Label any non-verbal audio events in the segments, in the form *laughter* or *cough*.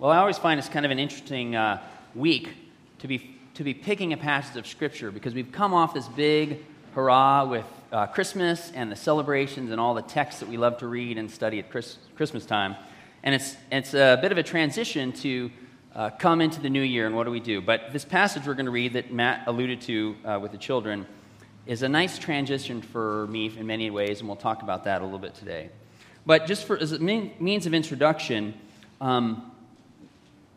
Well, I always find it's kind of an interesting uh, week to be, to be picking a passage of Scripture because we've come off this big hurrah with uh, Christmas and the celebrations and all the texts that we love to read and study at Chris, Christmas time. And it's, it's a bit of a transition to uh, come into the new year and what do we do. But this passage we're going to read that Matt alluded to uh, with the children is a nice transition for me in many ways, and we'll talk about that a little bit today. But just for, as a means of introduction, um,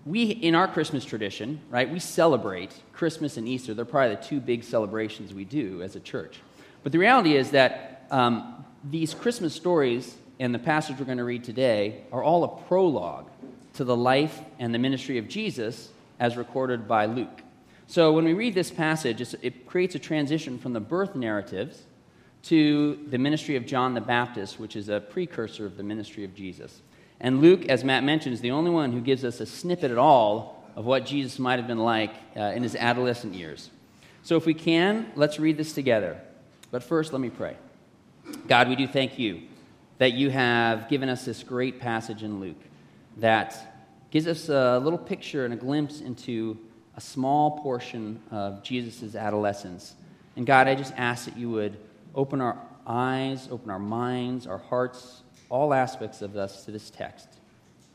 we, in our Christmas tradition, right, we celebrate Christmas and Easter. They're probably the two big celebrations we do as a church. But the reality is that um, these Christmas stories and the passage we're going to read today are all a prologue to the life and the ministry of Jesus as recorded by Luke. So when we read this passage, it creates a transition from the birth narratives to the ministry of John the Baptist, which is a precursor of the ministry of Jesus. And Luke, as Matt mentioned, is the only one who gives us a snippet at all of what Jesus might have been like uh, in his adolescent years. So, if we can, let's read this together. But first, let me pray. God, we do thank you that you have given us this great passage in Luke that gives us a little picture and a glimpse into a small portion of Jesus' adolescence. And God, I just ask that you would open our eyes, open our minds, our hearts, all aspects of us to this text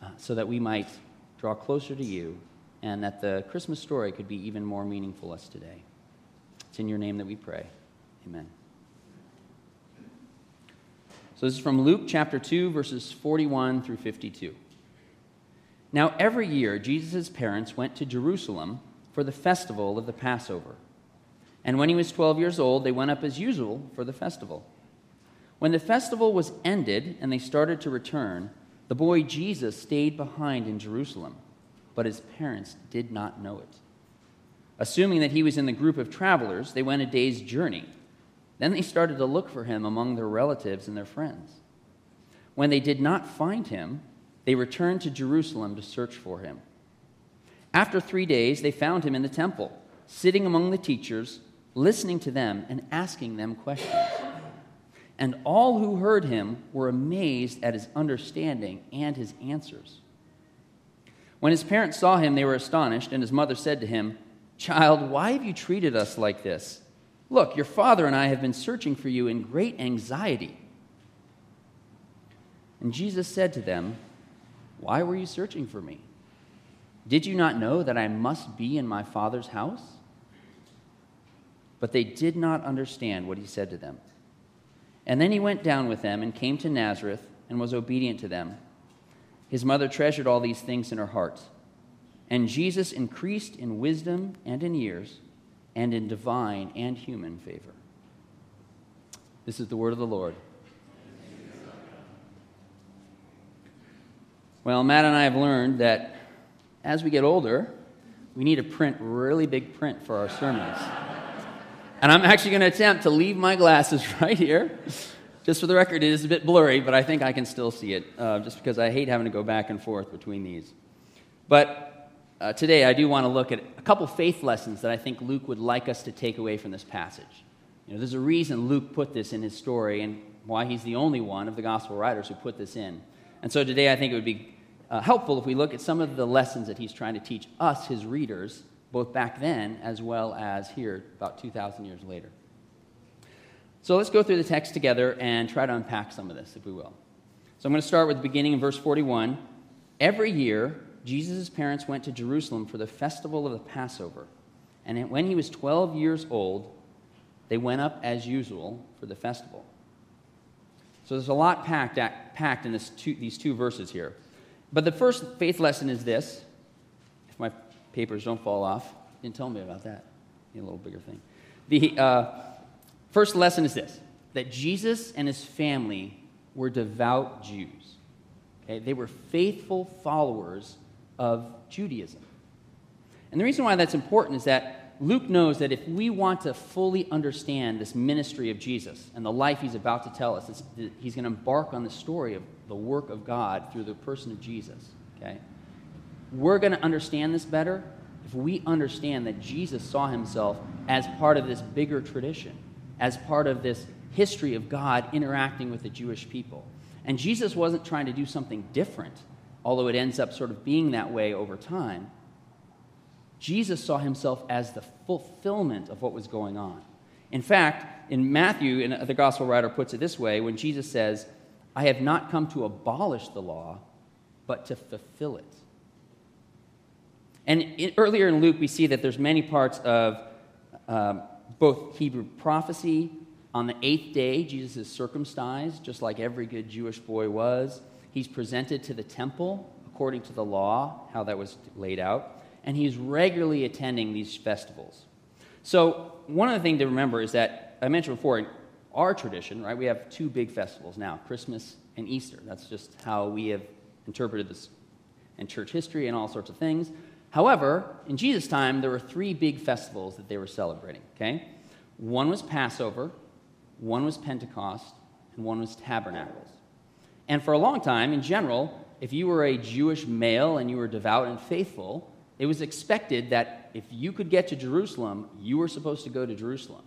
uh, so that we might draw closer to you and that the Christmas story could be even more meaningful to us today. It's in your name that we pray. Amen. So this is from Luke chapter 2, verses 41 through 52. Now, every year, Jesus' parents went to Jerusalem for the festival of the Passover. And when he was 12 years old, they went up as usual for the festival. When the festival was ended and they started to return, the boy Jesus stayed behind in Jerusalem, but his parents did not know it. Assuming that he was in the group of travelers, they went a day's journey. Then they started to look for him among their relatives and their friends. When they did not find him, they returned to Jerusalem to search for him. After three days, they found him in the temple, sitting among the teachers, listening to them and asking them questions. And all who heard him were amazed at his understanding and his answers. When his parents saw him, they were astonished, and his mother said to him, Child, why have you treated us like this? Look, your father and I have been searching for you in great anxiety. And Jesus said to them, Why were you searching for me? Did you not know that I must be in my father's house? But they did not understand what he said to them. And then he went down with them and came to Nazareth and was obedient to them. His mother treasured all these things in her heart. And Jesus increased in wisdom and in years and in divine and human favor. This is the word of the Lord. Well, Matt and I have learned that as we get older, we need to print really big print for our sermons. And I'm actually going to attempt to leave my glasses *laughs* right here. Just for the record, it is a bit blurry, but I think I can still see it, uh, just because I hate having to go back and forth between these. But uh, today, I do want to look at a couple faith lessons that I think Luke would like us to take away from this passage. You know, there's a reason Luke put this in his story and why he's the only one of the gospel writers who put this in. And so today, I think it would be uh, helpful if we look at some of the lessons that he's trying to teach us, his readers, both back then as well as here about 2,000 years later. So let's go through the text together and try to unpack some of this, if we will. So I'm going to start with the beginning in verse 41. Every year, Jesus' parents went to Jerusalem for the festival of the Passover. And when he was 12 years old, they went up as usual for the festival. So there's a lot packed, packed in two, these two verses here. But the first faith lesson is this. Papers don't fall off. Didn't tell me about that. a little bigger thing. The uh, first lesson is this that Jesus and his family were devout Jews. Okay? They were faithful followers of Judaism. And the reason why that's important is that Luke knows that if we want to fully understand this ministry of Jesus and the life he's about to tell us, he's going to embark on the story of the work of God through the person of Jesus. Okay? We're going to understand this better if we understand that Jesus saw himself as part of this bigger tradition, as part of this history of God interacting with the Jewish people. And Jesus wasn't trying to do something different although it ends up sort of being that way over time, Jesus saw himself as the fulfillment of what was going on. In fact, in Matthew, and uh, the gospel writer puts it this way when Jesus says, I have not come to abolish the law, but to fulfill it. And in, earlier in Luke, we see that there's many parts of um, both Hebrew prophecy. On the eighth day, Jesus is circumcised, just like every good Jewish boy was. He's presented to the temple according to the law, how that was laid out. And he's regularly attending these festivals. So, one of the things to remember is that I mentioned before, in our tradition, right, we have two big festivals now Christmas and Easter. That's just how we have interpreted this in church history and all sorts of things. However, in Jesus' time, there were three big festivals that they were celebrating, okay? One was Passover, one was Pentecost, and one was Tabernacles. And for a long time, in general, if you were a Jewish male and you were devout and faithful, it was expected that if you could get to Jerusalem, you were supposed to go to Jerusalem,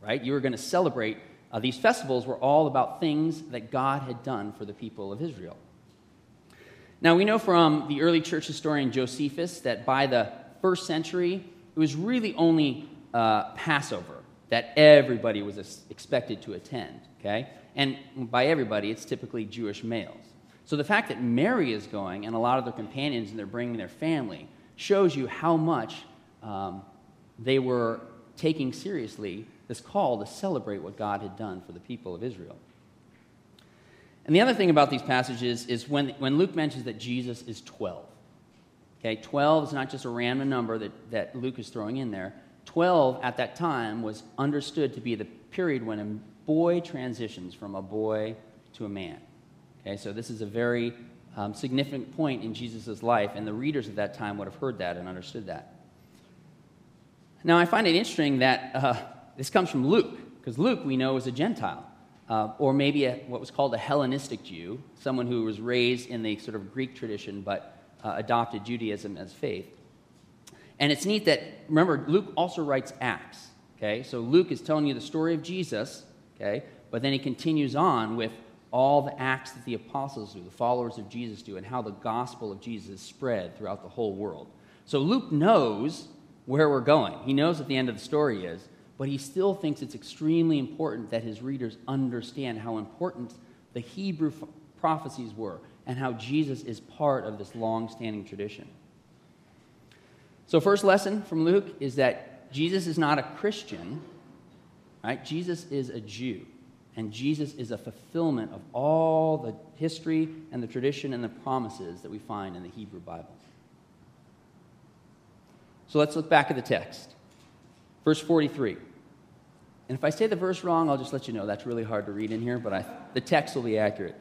right? You were going to celebrate. Uh, these festivals were all about things that God had done for the people of Israel. Now, we know from the early church historian Josephus that by the first century, it was really only uh, Passover that everybody was expected to attend, okay? And by everybody, it's typically Jewish males. So the fact that Mary is going and a lot of their companions and they're bringing their family shows you how much um, they were taking seriously this call to celebrate what God had done for the people of Israel. And the other thing about these passages is when, when Luke mentions that Jesus is 12. Okay, 12 is not just a random number that, that Luke is throwing in there. 12 at that time was understood to be the period when a boy transitions from a boy to a man. Okay, so this is a very um, significant point in Jesus' life, and the readers at that time would have heard that and understood that. Now, I find it interesting that uh, this comes from Luke, because Luke, we know, is a Gentile uh, or maybe a, what was called a Hellenistic Jew, someone who was raised in the sort of Greek tradition but uh, adopted Judaism as faith. And it's neat that, remember, Luke also writes Acts, okay? So Luke is telling you the story of Jesus, okay? But then he continues on with all the acts that the apostles do, the followers of Jesus do, and how the gospel of Jesus is spread throughout the whole world. So Luke knows where we're going. He knows what the end of the story is, but he still thinks it's extremely important that his readers understand how important the Hebrew f- prophecies were and how Jesus is part of this long standing tradition. So, first lesson from Luke is that Jesus is not a Christian, right? Jesus is a Jew. And Jesus is a fulfillment of all the history and the tradition and the promises that we find in the Hebrew Bible. So let's look back at the text. Verse 43. And if I say the verse wrong, I'll just let you know. That's really hard to read in here, but I, the text will be accurate.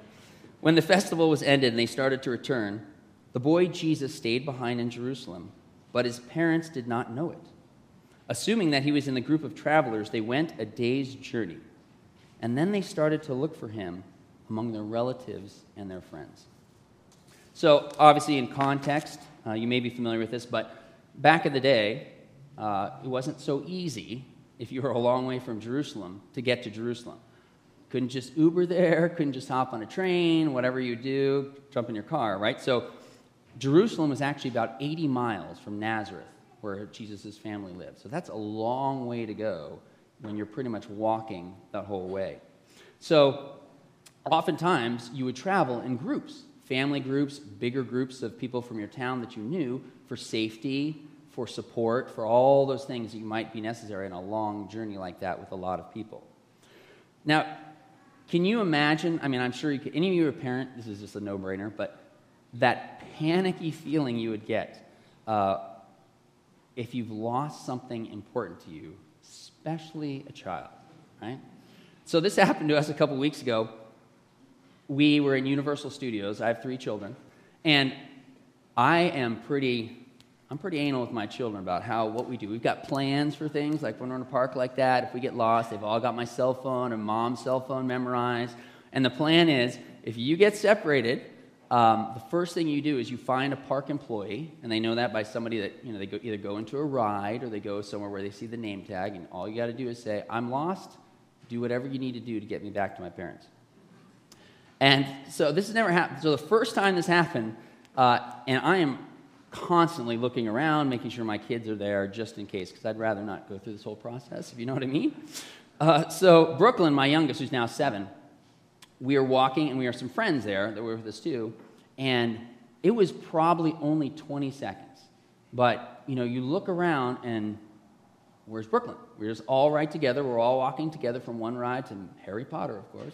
When the festival was ended and they started to return, the boy Jesus stayed behind in Jerusalem, but his parents did not know it. Assuming that he was in the group of travelers, they went a day's journey. And then they started to look for him among their relatives and their friends. So, obviously, in context, uh, you may be familiar with this, but back in the day, uh, it wasn't so easy if you were a long way from Jerusalem to get to Jerusalem. Couldn't just Uber there, *laughs* couldn't just hop on a train, whatever you do, jump in your car, right? So Jerusalem is actually about 80 miles from Nazareth, where Jesus' family lived. So that's a long way to go when you're pretty much walking that whole way. So oftentimes you would travel in groups, family groups, bigger groups of people from your town that you knew for safety, for support, for all those things that you might be necessary in a long journey like that with a lot of people. Now, can you imagine? I mean, I'm sure you could, any of you are a parent, this is just a no brainer, but that panicky feeling you would get uh, if you've lost something important to you, especially a child, right? So, this happened to us a couple weeks ago. We were in Universal Studios. I have three children. And I am pretty I'm pretty anal with my children about how what we do. We've got plans for things like when we're in a park like that. If we get lost, they've all got my cell phone and mom's cell phone memorized. And the plan is if you get separated, um, the first thing you do is you find a park employee, and they know that by somebody that you know they go, either go into a ride or they go somewhere where they see the name tag, and all you got to do is say, "I'm lost. Do whatever you need to do to get me back to my parents." And so this has never happened. So the first time this happened, Uh, and I am constantly looking around, making sure my kids are there just in case, because I'd rather not go through this whole process, if you know what I mean. Uh, so, Brooklyn, my youngest, who's now seven, we are walking, and we have some friends there that were with us too, and it was probably only 20 seconds. But, you know, you look around, and where's Brooklyn? We're just all right together. We're all walking together from one ride to Harry Potter, of course.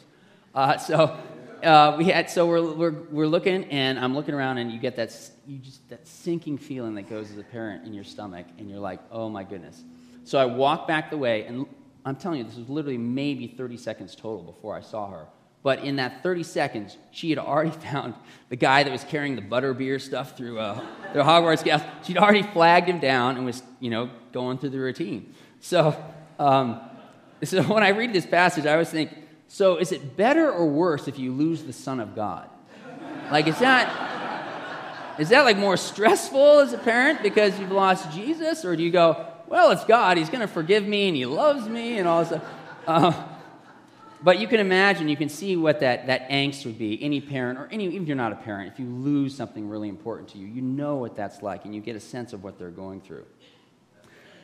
Uh, so uh, we had so we're, we're, we're looking and i'm looking around and you get that you just that sinking feeling that goes as a parent in your stomach and you're like oh my goodness. So i walk back the way and i'm telling you this was literally maybe 30 seconds total before i saw her. But in that 30 seconds she had already *laughs* found the guy that was carrying the butterbeer stuff through uh, the hogwarts gas she'd already flagged him down and was you know going through the routine. So um, so *laughs* when i read this passage i always think so is it better or worse if you lose the Son of God? Like, is that, is that like more stressful as a parent because you've lost Jesus? Or do you go, well, it's God, He's going to forgive me and He loves me and all this stuff? Uh, but you can imagine, you can see what that, that angst would be. Any parent, or any, even if you're not a parent, if you lose something really important to you, you know what that's like and you get a sense of what they're going through.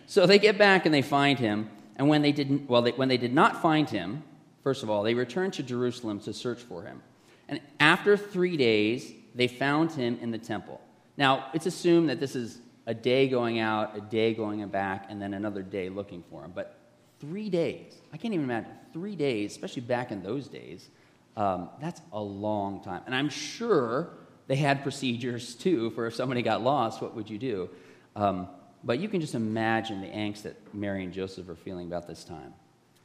So they get back and they find him. And when they, didn't, well, they, when they did not find him, First of all, they returned to Jerusalem to search for him. And after three days, they found him in the temple. Now, it's assumed that this is a day going out, a day going back, and then another day looking for him. But three days, I can't even imagine, three days, especially back in those days, um, that's a long time. And I'm sure they had procedures too for if somebody got lost, what would you do? Um, but you can just imagine the angst that Mary and Joseph are feeling about this time.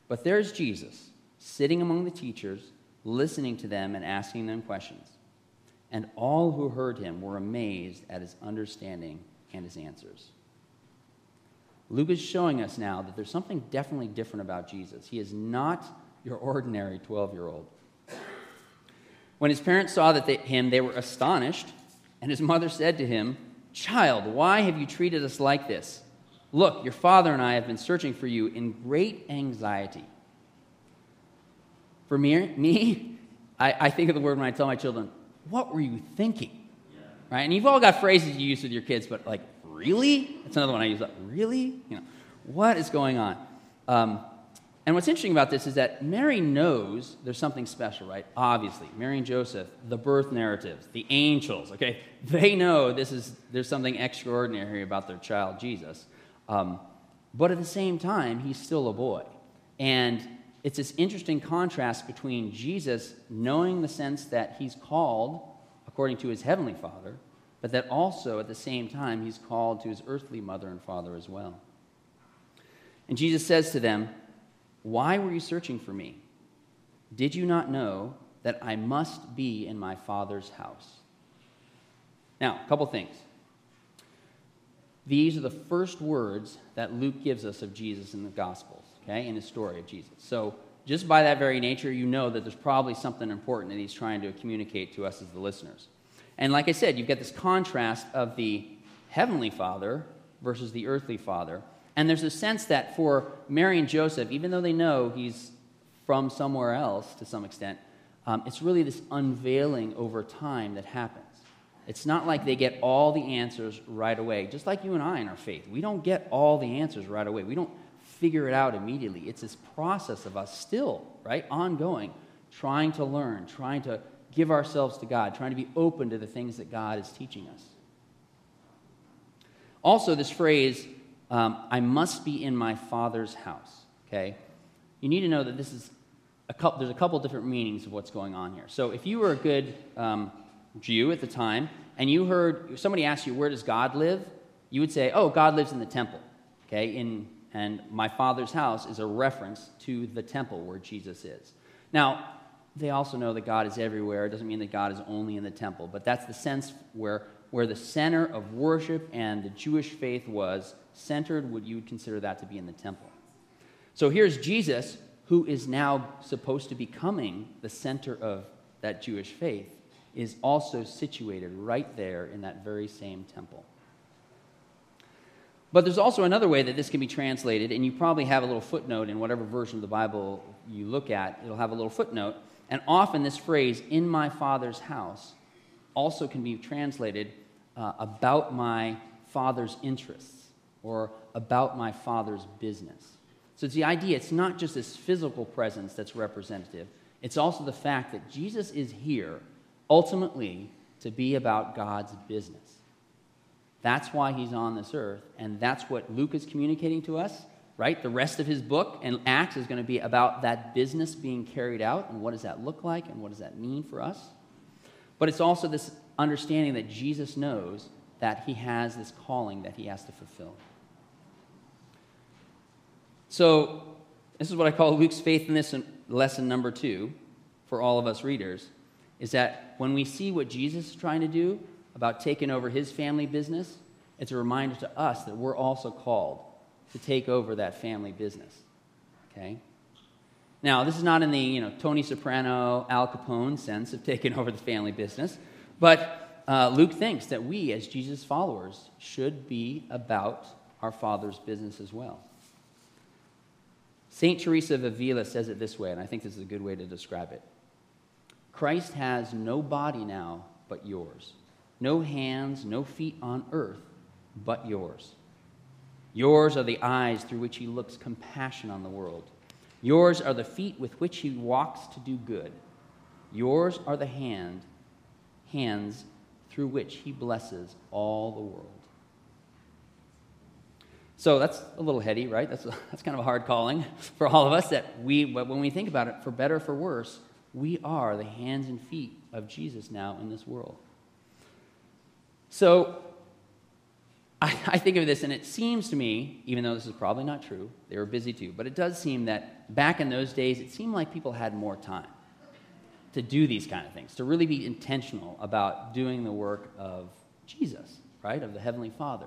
But there's Jesus sitting among the teachers, listening to them and asking them questions. And all who heard him were amazed at his understanding and his answers. Luke is showing us now that there's something definitely different about Jesus. He is not your ordinary 12 year old. When his parents saw that they, him, they were astonished, and his mother said to him, Child, why have you treated us like this? Look, your father and I have been searching for you in great anxiety. For me, me I, I think of the word when I tell my children, what were you thinking? Right? And you've all got phrases you use with your kids, but like, really? That's another one I use. Like, really? You know, what is going on? Um, and what's interesting about this is that Mary knows there's something special, right? Obviously, Mary and Joseph, the birth narratives, the angels, okay? They know this is there's something extraordinary about their child Jesus. Um, but at the same time, he's still a boy. And it's this interesting contrast between Jesus knowing the sense that he's called according to his heavenly Father, but that also at the same time he's called to his earthly mother and father as well. And Jesus says to them, Why were you searching for me? Did you not know that I must be in my Father's house? Now, a couple things. These are the first words that Luke gives us of Jesus in the Gospels okay, in the story of Jesus. So, just by that very nature, you know that there's probably something important that he's trying to communicate to us as the listeners. And like I said, you've got this contrast of the heavenly father versus the earthly father. And there's a sense that for Mary and Joseph, even though they know he's from somewhere else to some extent, um, it's really this unveiling over time that happens. It's not like they get all the answers right away, just like you and I in our faith. We don't get all the answers right away. We don't figure it out immediately. It's this process of us still, right, ongoing, trying to learn, trying to give ourselves to God, trying to be open to the things that God is teaching us. Also, this phrase, um, I must be in my Father's house, okay? You need to know that this is a couple, there's a couple different meanings of what's going on here. So if you were a good um, Jew at the time and you heard somebody ask you, where does God live? You would say, oh, God lives in the temple, okay, in and my Father's house is a reference to the temple where Jesus is. Now, they also know that God is everywhere. It doesn't mean that God is only in the temple, but that's the sense where, where the center of worship and the Jewish faith was centered, would you would consider that to be in the temple. So here's Jesus, who is now supposed to be coming the center of that Jewish faith, is also situated right there in that very same temple. But there's also another way that this can be translated, and you probably have a little footnote in whatever version of the Bible you look at. It'll have a little footnote. And often this phrase, in my Father's house, also can be translated uh, about my father's interests or about my father's business. So it's the idea, it's not just this physical presence that's representative, it's also the fact that Jesus is here ultimately to be about God's business. That's why he's on this earth, and that's what Luke is communicating to us, right? The rest of his book and Acts is going to be about that business being carried out, and what does that look like, and what does that mean for us? But it's also this understanding that Jesus knows that he has this calling that he has to fulfill. So, this is what I call Luke's faith in this lesson number two for all of us readers is that when we see what Jesus is trying to do about taking over his family business, it's a reminder to us that we're also called to take over that family business. Okay? Now, this is not in the you know, Tony Soprano, Al Capone sense of taking *laughs* over the family business, but uh, Luke thinks that we, as Jesus' followers, should be about our Father's business as well. St. Teresa of Avila says it this way, and I think this is a good way to describe it Christ has no body now but yours, no hands, no feet on earth but yours. Yours are the eyes through which he looks compassion on the world. Yours are the feet with which he walks to do good. Yours are the hand, hands through which he blesses all the world. So that's a little heady, right? That's, a, *laughs* that's kind of a hard calling for all of us that we, when we think about it, for better or for worse, we are the hands and feet of Jesus now in this world. So I, I, think of this, and it seems to me, even though this is probably not true, they were busy too, but it does seem that back in those days, it seemed like people had more time to do these kind of things, to really be intentional about doing the work of Jesus, right, of the Heavenly Father.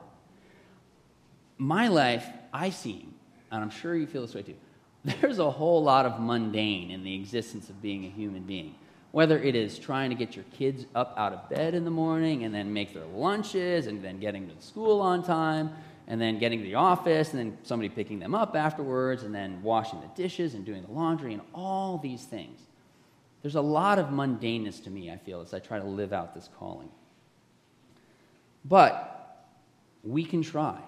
My life, I seem, and I'm sure you feel this way too, *laughs* there's a whole lot of mundane in the existence of being a human being. Whether it is trying to get your kids up out of bed in the morning and then make their lunches and then getting to school on time and then getting to the office and then somebody picking them up afterwards and then washing the dishes and doing the laundry and all these things. There's a lot of mundaneness to me, I feel, as I try to live out this calling. But we can try.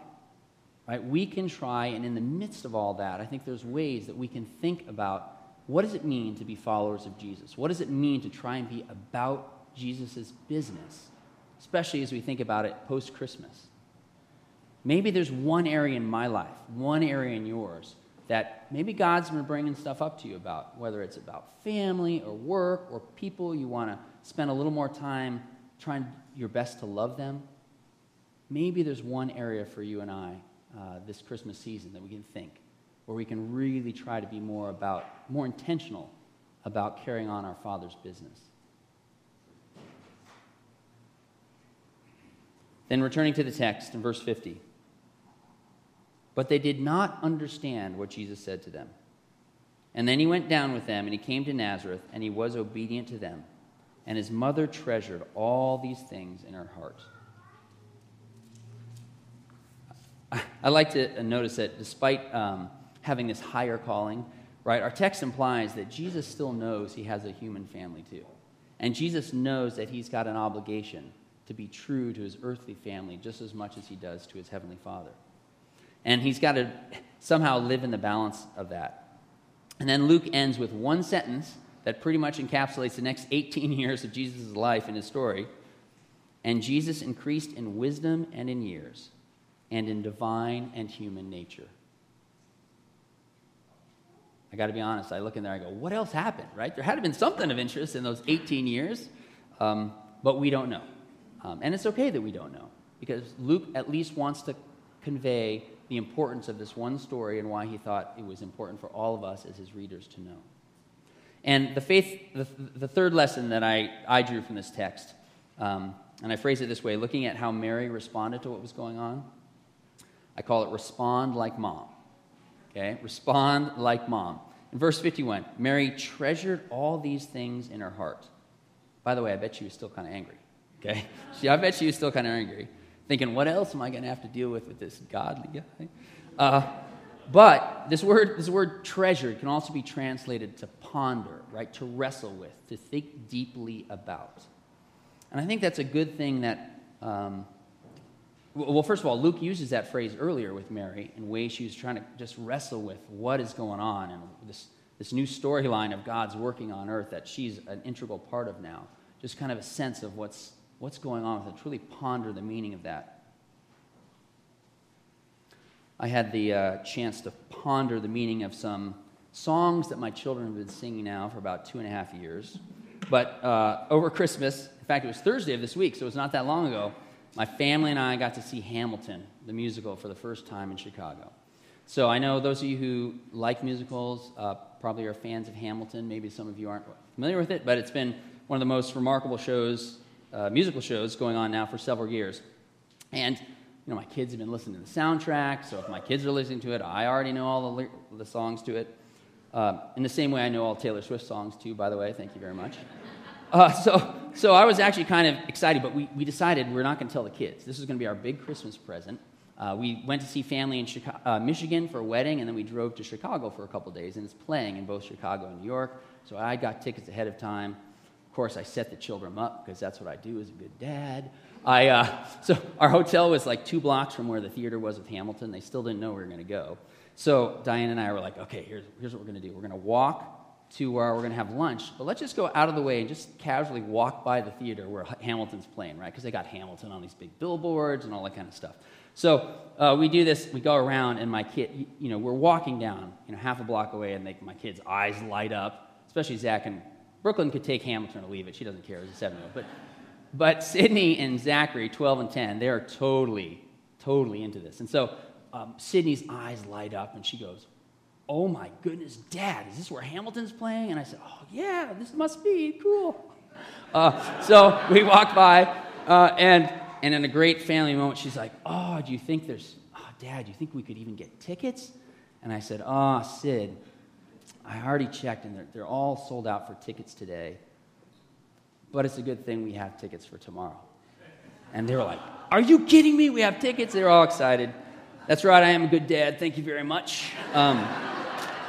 Right? We can try, and in the midst of all that, I think there's ways that we can think about what does it mean to be followers of Jesus? What does it mean to try and be about Jesus' business, especially as we think about it post Christmas? Maybe there's one area in my life, one area in yours, that maybe God's been bringing stuff up to you about, whether it's about family or work or people you want to spend a little more time trying your best to love them. Maybe there's one area for you and I uh, this Christmas season that we can think, where we can really try to be more about, more intentional about carrying on our Father's business. Then returning to the text in verse 50. But they did not understand what Jesus said to them. And then he went down with them, and he came to Nazareth, and he was obedient to them. And his mother treasured all these things in her heart. I like to notice that despite um, having this higher calling, right, our text implies that Jesus still knows he has a human family too. And Jesus knows that he's got an obligation to be true to his earthly family just as much as he does to his heavenly Father. And he's got to somehow live in the balance of that. And then Luke ends with one sentence that pretty much encapsulates the next 18 *laughs* years of Jesus' life and his story. And Jesus increased in wisdom and in years and in divine and human nature. I got to be honest, I look in there, I go, what else happened, right? There had to have been something of interest in those 18 years, um, but we don't know. Um, and it's okay that we don't know, because Luke at least wants to convey the importance of this one story and why he thought it was important for all of us as his readers to know. And the faith, the, the third lesson that I, I drew from this text, um, and I phrase it this way looking at how Mary responded to what was going on, I call it respond like mom. Okay? Respond like mom. Verse 51, Mary treasured all these things in her heart. By the way, I bet she was still kind of angry. Okay? *laughs* She, I bet she was still kind of angry, thinking, what else am I going to have to deal with with this godly guy? Uh, but this word, this word treasured can also be translated to ponder, right? To wrestle with, to think deeply about. And I think that's a good thing that, um, well, first of all, Luke uses that phrase earlier with Mary in ways she was trying to just wrestle with what is going on and this, this new storyline of God's working on earth that she's an integral part of now. Just kind of a sense of what's, what's going on with it, truly ponder the meaning of that. I had the uh, chance to ponder the meaning of some songs that my children have been singing now for about two and a half years. But uh, over Christmas, in fact, it was Thursday of this week, so it was not that long ago, my family and I got to see Hamilton, the musical, for the first time in Chicago. So I know those of you who like musicals uh, probably are fans of Hamilton. Maybe some of you aren't familiar with it, but it's been one of the most remarkable shows, uh, musical shows, going on now for several years. And you know, my kids have been listening to the soundtrack, so if my kids are listening to it, I already know all the, the songs to it. Uh, in the same way, I know all Taylor Swift songs too, by the way. Thank you very much. Uh, so, so I was actually kind of excited, but we, we decided we're not going to tell the kids. This is going to be our big Christmas present. Uh, we went to see family in Chicago, uh, Michigan for a wedding, and then we drove to Chicago for a couple days, and it's playing in both Chicago and New York. So I got tickets ahead of time. Of course, I set the children up because that's what I do as a good dad. I, uh, so our hotel was like two blocks from where the theater was with Hamilton. They still didn't know we were going to go. So Diane and I were like, okay, here's, here's what we're going to do. We're going to walk to where we're going to have lunch, but let's just go out of the way and just casually walk by the theater where Hamilton's playing, right? Because they got Hamilton on these big billboards and all that kind of stuff. So uh, we do this, we go around, and my kid, you know, we're walking down, you know, half a block away, and they, my kid's eyes light up, especially Zach. And Brooklyn could take Hamilton or leave it. She doesn't care as a seven year old. But but Sydney and Zachary, 12 and 10, they're totally, totally into this. And so um, Sydney's eyes light up and she goes, Oh my goodness, Dad, is this where Hamilton's playing? And I said, Oh, yeah, this must be cool. Uh, so *laughs* we walked by, uh, and, and in a great family moment, she's like, Oh, do you think there's, oh, Dad, do you think we could even get tickets? And I said, Oh, Sid, I already checked, and they're, they're all sold out for tickets today but it's a good thing we have tickets for tomorrow. And they were like, Are you kidding me? We have tickets. They were all excited. That's right, I am a good dad. Thank you very much. Um,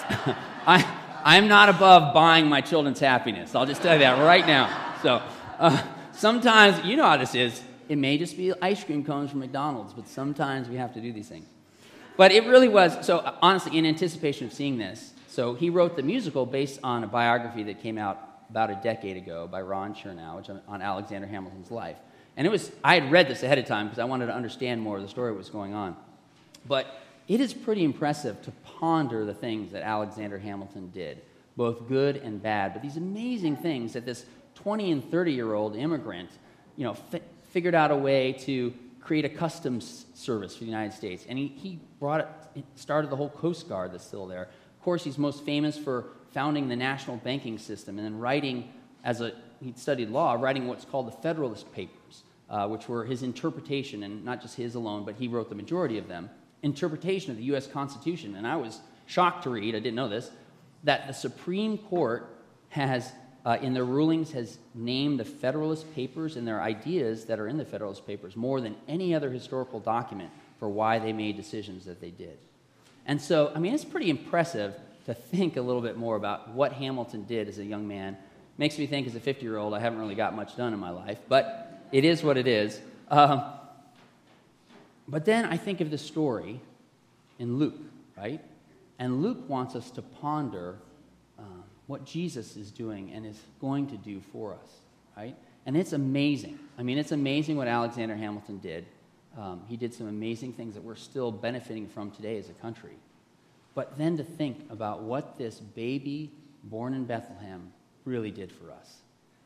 *laughs* I, I'm not above buying my children's happiness. I'll just tell you that right now. So uh, sometimes, you know how this is. It may just be ice cream cones from McDonald's, but sometimes we have to do these things. But it really was, so honestly, in anticipation of seeing this, so he wrote the musical based on a biography that came out about a decade ago by Ron Chernow, which on Alexander Hamilton's life. And it was, I had read this ahead of time because I wanted to understand more of the story that was going on. But it is pretty impressive to ponder the things that Alexander Hamilton did, both good and bad. But these amazing things that this 20 and 30 year old immigrant, you know, fi- figured out a way to create a customs service for the United States. And he, he brought it, started the whole Coast Guard that's still there. Of course, he's most famous for founding the national banking system and then writing, as a, he studied law, writing what's called the Federalist Papers, uh, which were his interpretation, and not just his alone, but he wrote the majority of them, interpretation of the U.S. Constitution. And I was shocked to read, I didn't know this, that the Supreme Court has, uh, in their rulings, has named the Federalist Papers and their ideas that are in the Federalist Papers more than any other historical document for why they made decisions that they did. And so, I mean, it's pretty impressive to think a little bit more about what Hamilton did as a young man. Makes me think as a 50 year old, I haven't really got much done in my life, but it is what it is. Um, but then I think of the story in Luke, right? And Luke wants us to ponder um, what Jesus is doing and is going to do for us, right? And it's amazing. I mean, it's amazing what Alexander Hamilton did. Um, he did some amazing things that we're still benefiting from today as a country. But then to think about what this baby born in Bethlehem really did for us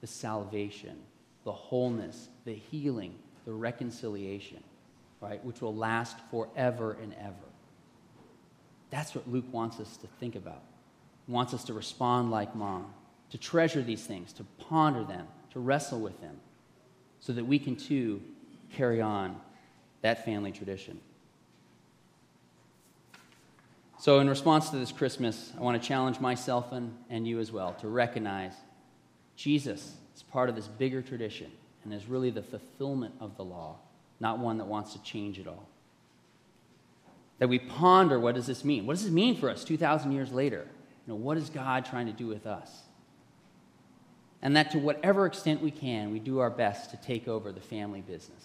the salvation, the wholeness, the healing, the reconciliation, right, which will last forever and ever. That's what Luke wants us to think about. He wants us to respond like mom, to treasure these things, to ponder them, to wrestle with them, so that we can too carry on that family tradition. So, in response to this Christmas, I want to challenge myself and, and you as well to recognize Jesus is part of this bigger tradition and is really the fulfillment of the law, not one that wants to change it all. That we ponder what does this mean? What does this mean for us 2,000 years later? You know, what is God trying to do with us? And that to whatever extent we can, we do our best to take over the family business.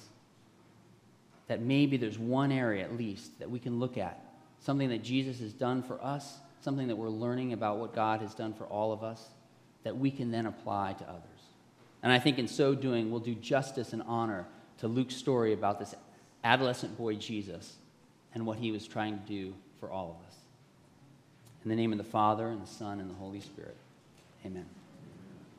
That maybe there's one area at least that we can look at, something that Jesus has done for us, something that we're learning about what God has done for all of us, that we can then apply to others. And I think in so doing, we'll do justice and honor to Luke's story about this adolescent boy, Jesus, and what he was trying to do for all of us. In the name of the Father, and the Son, and the Holy Spirit, amen.